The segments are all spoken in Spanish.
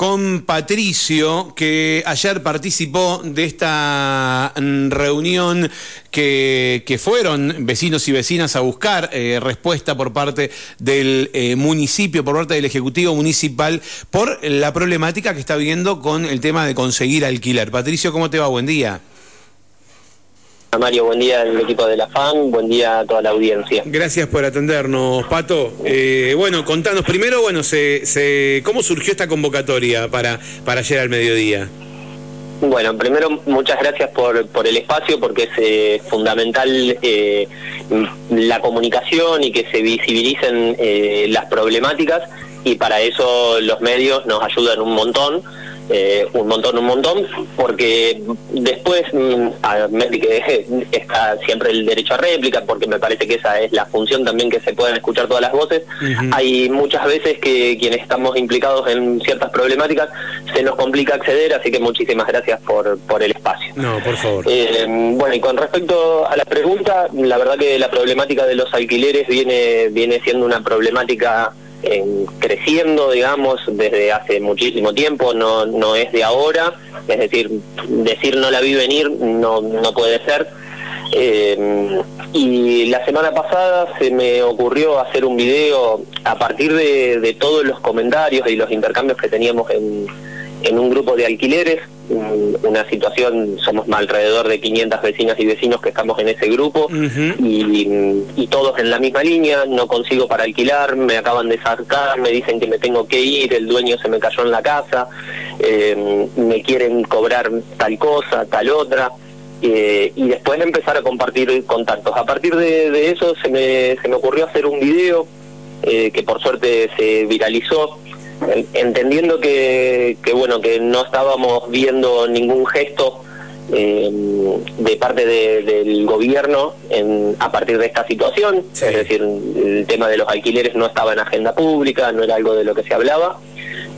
con Patricio, que ayer participó de esta mm, reunión que, fueron vecinos y vecinas a buscar eh, respuesta por parte del eh, municipio, por parte del Ejecutivo Municipal, por la problemática que está viendo con el tema de conseguir alquiler. Patricio, ¿cómo te va? Buen día. Mario, buen día al equipo de la FAN, buen día a toda la audiencia. Gracias por atendernos, Pato. Eh, bueno, contanos primero, bueno, se, se, ¿cómo surgió esta convocatoria para, para ayer al mediodía? Bueno, primero muchas gracias por, por el espacio porque es eh, fundamental eh, la comunicación y que se visibilicen eh, las problemáticas y para eso los medios nos ayudan un montón. Eh, un montón, un montón, porque después, mm, que está siempre el derecho a réplica, porque me parece que esa es la función también que se pueden escuchar todas las voces, hay muchas veces que quienes estamos implicados en ciertas problemáticas se nos complica acceder, así que muchísimas gracias por, por el espacio. No, por favor. Eh, bueno, y con respecto a la pregunta, la verdad que la problemática de los alquileres viene, viene siendo una problemática en, creciendo, digamos, desde hace muchísimo tiempo, no, no es de ahora, es decir, decir no la vi venir no, no puede ser. Eh, y la semana pasada se me ocurrió hacer un video a partir de, de todos los comentarios y los intercambios que teníamos en, en un grupo de alquileres, una situación, somos alrededor de 500 vecinas y vecinos que estamos en ese grupo y, todos en la misma línea, no consigo para alquilar, me acaban de sacar, me dicen que me tengo que ir, el dueño se me cayó en la casa, eh, me quieren cobrar tal cosa, tal otra. Eh, y después empezar a compartir contactos. A partir de, eso se me, se me ocurrió hacer un video eh, que por suerte se viralizó entendiendo que, que, bueno que no estábamos viendo ningún gesto eh, de parte del gobierno en, a partir de esta situación, es decir, el tema de los alquileres no estaba en agenda pública, no era algo de lo que se hablaba,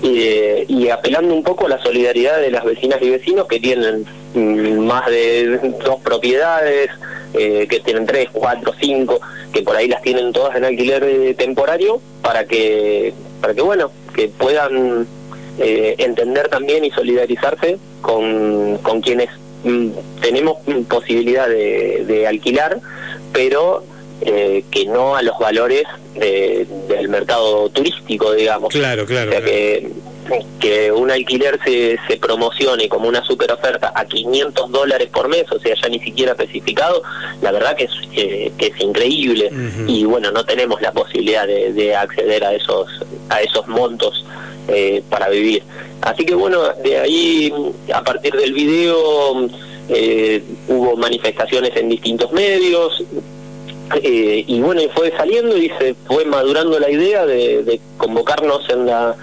y, y apelando un poco a la solidaridad de las vecinas y vecinos que tienen mm, más de dos propiedades, eh, que tienen tres, cuatro, cinco, que por ahí las tienen todas en alquiler eh, temporario, para que, para que bueno, que puedan eh, entender también y solidarizarse con, con quienes mm, tenemos posibilidad de, alquilar, pero eh, que no a los valores del mercado turístico, digamos. Claro, claro. O sea que que un alquiler se, se promocione como una super oferta a 500 dólares por mes, o sea, ya ni siquiera especificado, la verdad que es, que es increíble y bueno, no tenemos la posibilidad de, acceder a esos, a esos montos eh, para vivir. Así que bueno, de ahí, a partir del video, eh, hubo manifestaciones en distintos medios, eh, y bueno, y fue saliendo y se fue madurando la idea de convocarnos en la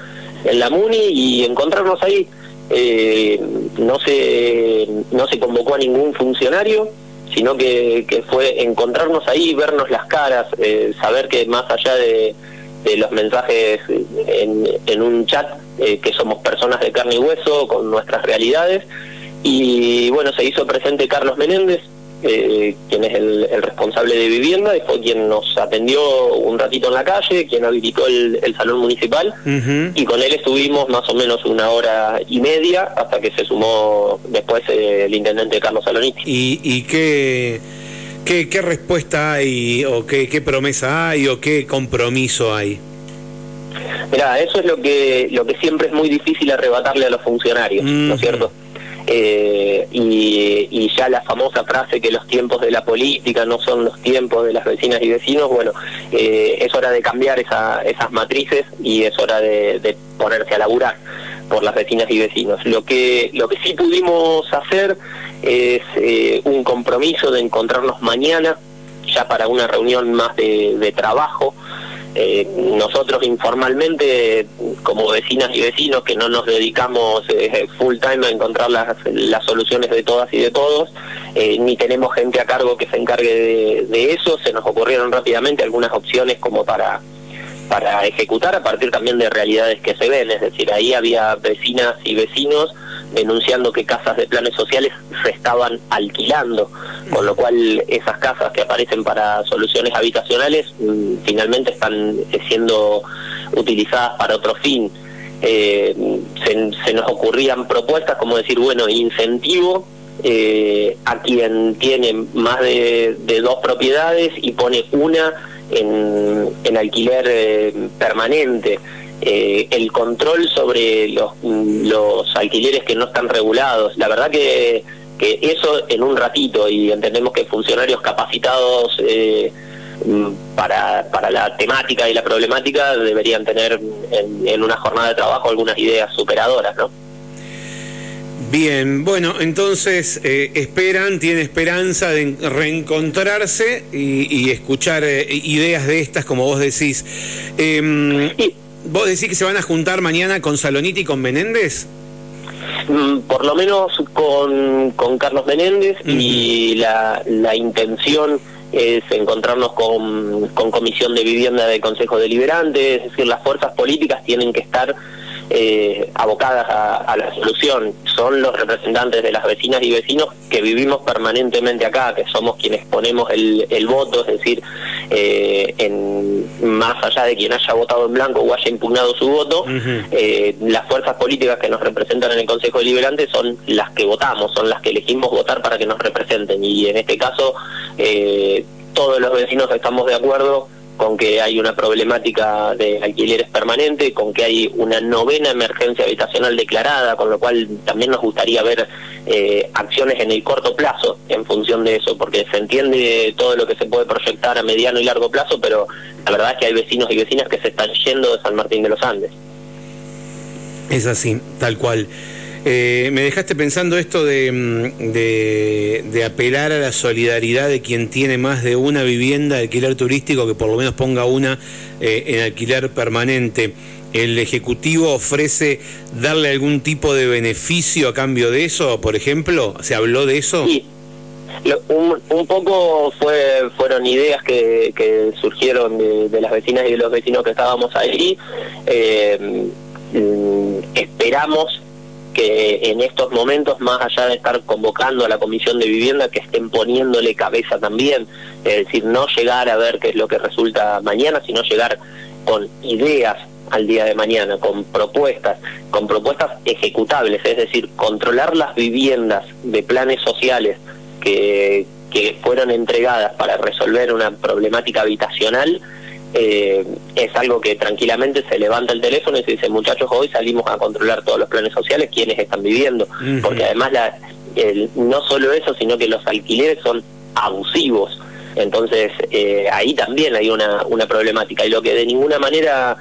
en la MUNI y encontrarnos ahí. Eh, no se no se convocó a ningún funcionario sino que, que fue encontrarnos ahí vernos las caras eh, saber que más allá de, de los mensajes en, en un chat eh, que somos personas de carne y hueso con nuestras realidades. Y bueno se hizo presente Carlos Menéndez eh, quien es el, responsable de vivienda, y fue quien nos atendió un ratito en la calle, quien habilitó el, salón municipal, y con él estuvimos más o menos una hora y media hasta que se sumó después eh, el intendente Carlos Salonisti. ¿Y, y qué, qué, respuesta hay, o qué, qué promesa hay, o qué compromiso hay? Mira, eso es lo que, lo que siempre es muy difícil arrebatarle a los funcionarios, ¿no es cierto? Eh, y, ya la famosa frase que los tiempos de la política no son los tiempos de las vecinas y vecinos, bueno, eh, es hora de cambiar esa, esas matrices y es hora de, ponerse a laburar por las vecinas y vecinos. Lo que, lo que sí pudimos hacer es eh, un compromiso de encontrarnos mañana ya para una reunión más de, de trabajo eh, nosotros informalmente, como vecinas y vecinos que no nos dedicamos eh, full time a encontrar las, las, soluciones de todas y de todos, eh, ni tenemos gente a cargo que se encargue de, eso, se nos ocurrieron rápidamente algunas opciones como para para ejecutar a partir también de realidades que se ven, es decir, ahí había vecinas y vecinos denunciando que casas de planes sociales se estaban alquilando, con lo cual esas casas que aparecen para soluciones habitacionales mm, finalmente están siendo utilizadas para otro fin. se, se, nos ocurrían propuestas como decir, bueno, incentivo a quien tiene más de, dos propiedades y pone una en, en alquiler permanente. Eh, el control sobre los, los alquileres que no están regulados. La verdad que, que eso en un ratito y entendemos que funcionarios capacitados eh, para, para la temática y la problemática deberían tener en, una jornada de trabajo algunas ideas superadoras, ¿no? Bien, bueno, entonces eh, esperan, tienen esperanza de reencontrarse y, escuchar ideas de estas, como vos decís. Em, ¿Vos decís que se van a juntar mañana con Saloniti y con Menéndez? Mm, por lo menos con, con Carlos Menéndez y la, la intención es encontrarnos con, con Comisión de Vivienda del Consejo Deliberante, es decir, las fuerzas políticas tienen que estar eh, abocadas a, la solución. Son los representantes de las vecinas y vecinos que vivimos permanentemente acá, que somos quienes ponemos el, el voto, es decir, eh, en, más allá de quien haya votado en blanco o haya impugnado su voto, eh, las fuerzas políticas que nos representan en el Consejo Deliberante son las que votamos, son las que elegimos votar para que nos representen. Y en este caso, eh, todos los vecinos estamos de acuerdo con que hay una problemática de alquileres permanente, con que hay una novena emergencia habitacional declarada, con lo cual también nos gustaría ver eh, acciones en el corto plazo en función de eso, porque se entiende todo lo que se puede proyectar a mediano y largo plazo, pero la verdad es que hay vecinos y vecinas que se están yendo de San Martín de los Andes. Es así, tal cual. Eh, me dejaste pensando esto mm, de, de, apelar a la solidaridad de quien tiene más de una vivienda de alquiler turístico, que por lo menos ponga una eh, en alquiler permanente. ¿El Ejecutivo ofrece darle algún tipo de beneficio a cambio de eso, por ejemplo? ¿Se habló de eso? Sí. un, poco fue, fueron ideas que, surgieron de, las vecinas y de los vecinos que estábamos ahí. Eh, mm, esperamos que en estos momentos, más allá de estar convocando a la Comisión de Vivienda, que estén poniéndole cabeza también, es decir, no llegar a ver qué es lo que resulta mañana, sino llegar con ideas al día de mañana, con propuestas, con propuestas ejecutables, es decir, controlar las viviendas de planes sociales que, que fueron entregadas para resolver una problemática habitacional eh, es algo que tranquilamente se levanta el teléfono y se dice, muchachos, hoy salimos a controlar todos los planes sociales, quienes están viviendo, porque además la, no solo eso, sino que los alquileres son abusivos. Entonces, eh, ahí también hay una, una problemática. Y lo que de ninguna manera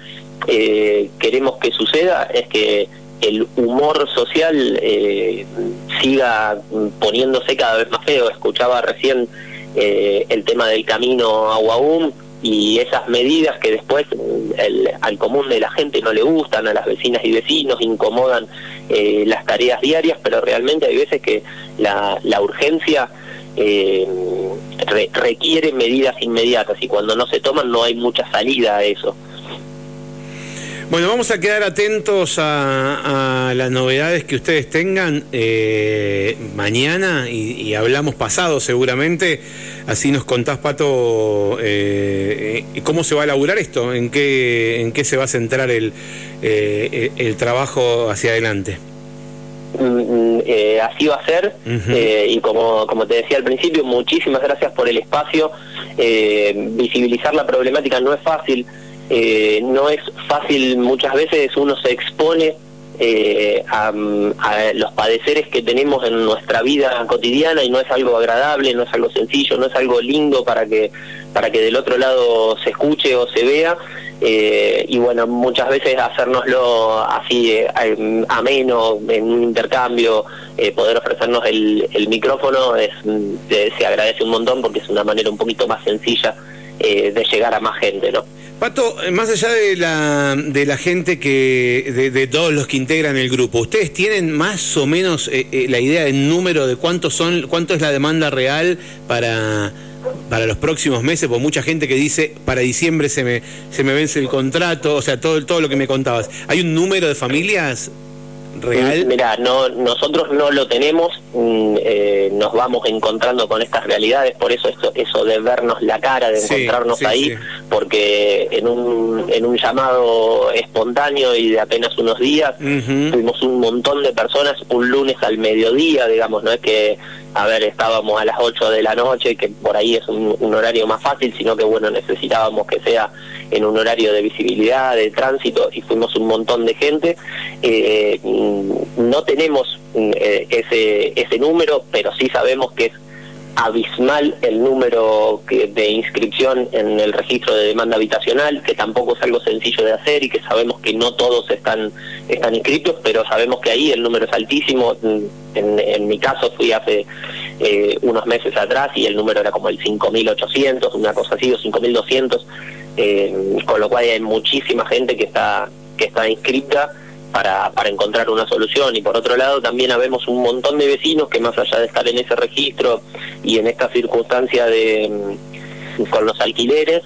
eh, queremos que suceda es que el humor social eh, siga poniéndose cada vez más feo. Escuchaba recién el tema del camino a Guaum y esas medidas que después el, al común de la gente no le gustan, a las vecinas y vecinos, incomodan eh, las tareas diarias, pero realmente hay veces que la, la urgencia eh, requiere medidas inmediatas y cuando no se toman no hay mucha salida a eso. Bueno, vamos a quedar atentos a, las novedades que ustedes tengan eh, mañana y, hablamos pasado seguramente. Así nos contás, Pato, eh, cómo se va a elaborar esto, en qué, en qué se va a centrar el, eh, el trabajo hacia adelante. Mm, mm, así va a ser y como, como te decía al principio, muchísimas gracias por el espacio. visibilizar la problemática no es fácil. Eh, no es fácil, muchas veces uno se expone eh, a, los padeceres que tenemos en nuestra vida cotidiana y no es algo agradable, no es algo sencillo, no es algo lindo para que, para que del otro lado se escuche o se vea. Eh, y bueno, muchas veces hacérnoslo así ameno, en un intercambio, poder ofrecernos el, el micrófono, es, se agradece un montón porque es una manera un poquito más sencilla de llegar a más gente, ¿no? Pato, eh, más allá de la, de la gente que, de, todos los que integran el grupo, ¿ustedes tienen más o menos eh, eh, la idea del número de cuántos son, cuánto es la demanda real para, para los próximos meses? Porque mucha gente que dice, para diciembre se me, se me vence el contrato, o sea, todo, todo lo que me contabas. ¿Hay un número de familias? Real? Mira, no, nosotros no lo tenemos, mm, eh, nos vamos encontrando con estas realidades, por eso eso, eso de vernos la cara, de encontrarnos ahí, porque en un, en un llamado espontáneo y de apenas unos días, tuvimos un montón de personas un lunes al mediodía, digamos, no es que a ver, estábamos a las 8 de la noche, que por ahí es un, horario más fácil, sino que bueno, necesitábamos que sea en un horario de visibilidad, de tránsito, y fuimos un montón de gente. Eh, no tenemos eh, ese, ese número, pero sí sabemos que es abismal el número que, de inscripción en el registro de demanda habitacional, que tampoco es algo sencillo de hacer y que sabemos que no todos están, están inscritos, pero sabemos que ahí el número es altísimo. En, en mi caso fui hace eh, unos meses atrás y el número era como el 5.800, una cosa así, o 5.200, eh, con lo cual hay muchísima gente que está, que está inscrita para, para encontrar una solución. Y por otro lado, también habemos un montón de vecinos que más allá de estar en ese registro y en esta circunstancia de mm, con los alquileres,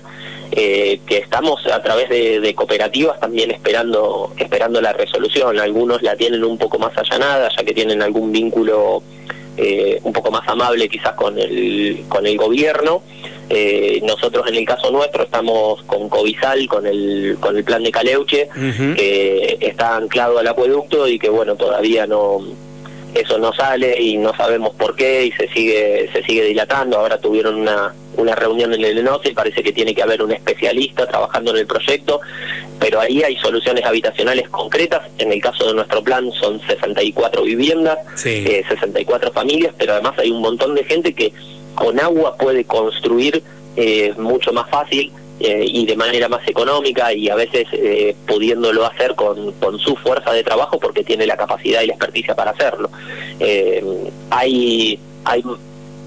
eh, que estamos a través de, cooperativas también esperando esperando la resolución. Algunos la tienen un poco más allanada, ya que tienen algún vínculo eh, un poco más amable quizás con el con el gobierno eh, nosotros en el caso nuestro estamos con Covisal, con el, con el plan de Caleuche, que está anclado al acueducto y que bueno, todavía no eso no sale y no sabemos por qué y se sigue se sigue dilatando. Ahora tuvieron una, una reunión en el ENOCE y parece que tiene que haber un especialista trabajando en el proyecto, pero ahí hay soluciones habitacionales concretas. En el caso de nuestro plan son 64 viviendas, 64 eh, familias, pero además hay un montón de gente que con agua puede construir eh, mucho más fácil eh, y de manera más económica y a veces eh, pudiéndolo hacer con, con, su fuerza de trabajo porque tiene la capacidad y la experticia para hacerlo. hay, hay,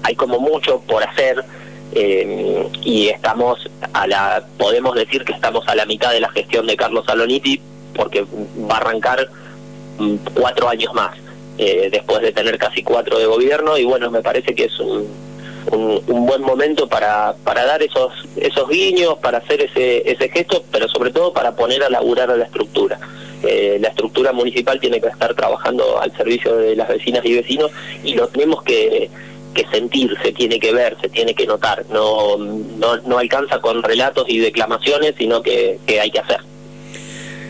hay como mucho por hacer y estamos a la, podemos decir que estamos a la mitad de la gestión de Carlos Saloniti porque va a arrancar mm, cuatro años más. después de tener casi cuatro de gobierno y bueno, me parece que es un, un, buen momento para, para dar esos, esos guiños, para hacer ese, ese gesto, pero sobre todo para poner a laburar a la estructura. Eh, la estructura municipal tiene que estar trabajando al servicio de las vecinas y vecinos y lo tenemos que, que sentir, se tiene que ver, se tiene que notar. No, no, no alcanza con relatos y declamaciones, sino que, que hay que hacer.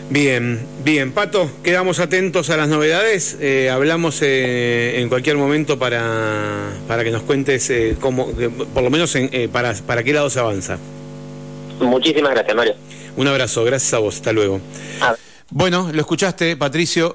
Bien, bien, Pato, quedamos atentos a las novedades. Eh, hablamos eh, en cualquier momento para, para que nos cuentes eh, cómo, por lo menos para, para qué lado se avanza. Muchísimas gracias, Mario. Un abrazo, gracias a vos, hasta luego. Ah. Bueno, lo escuchaste, Patricio